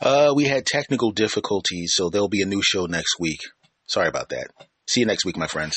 Uh, we had technical difficulties, so there'll be a new show next week. Sorry about that. See you next week, my friends.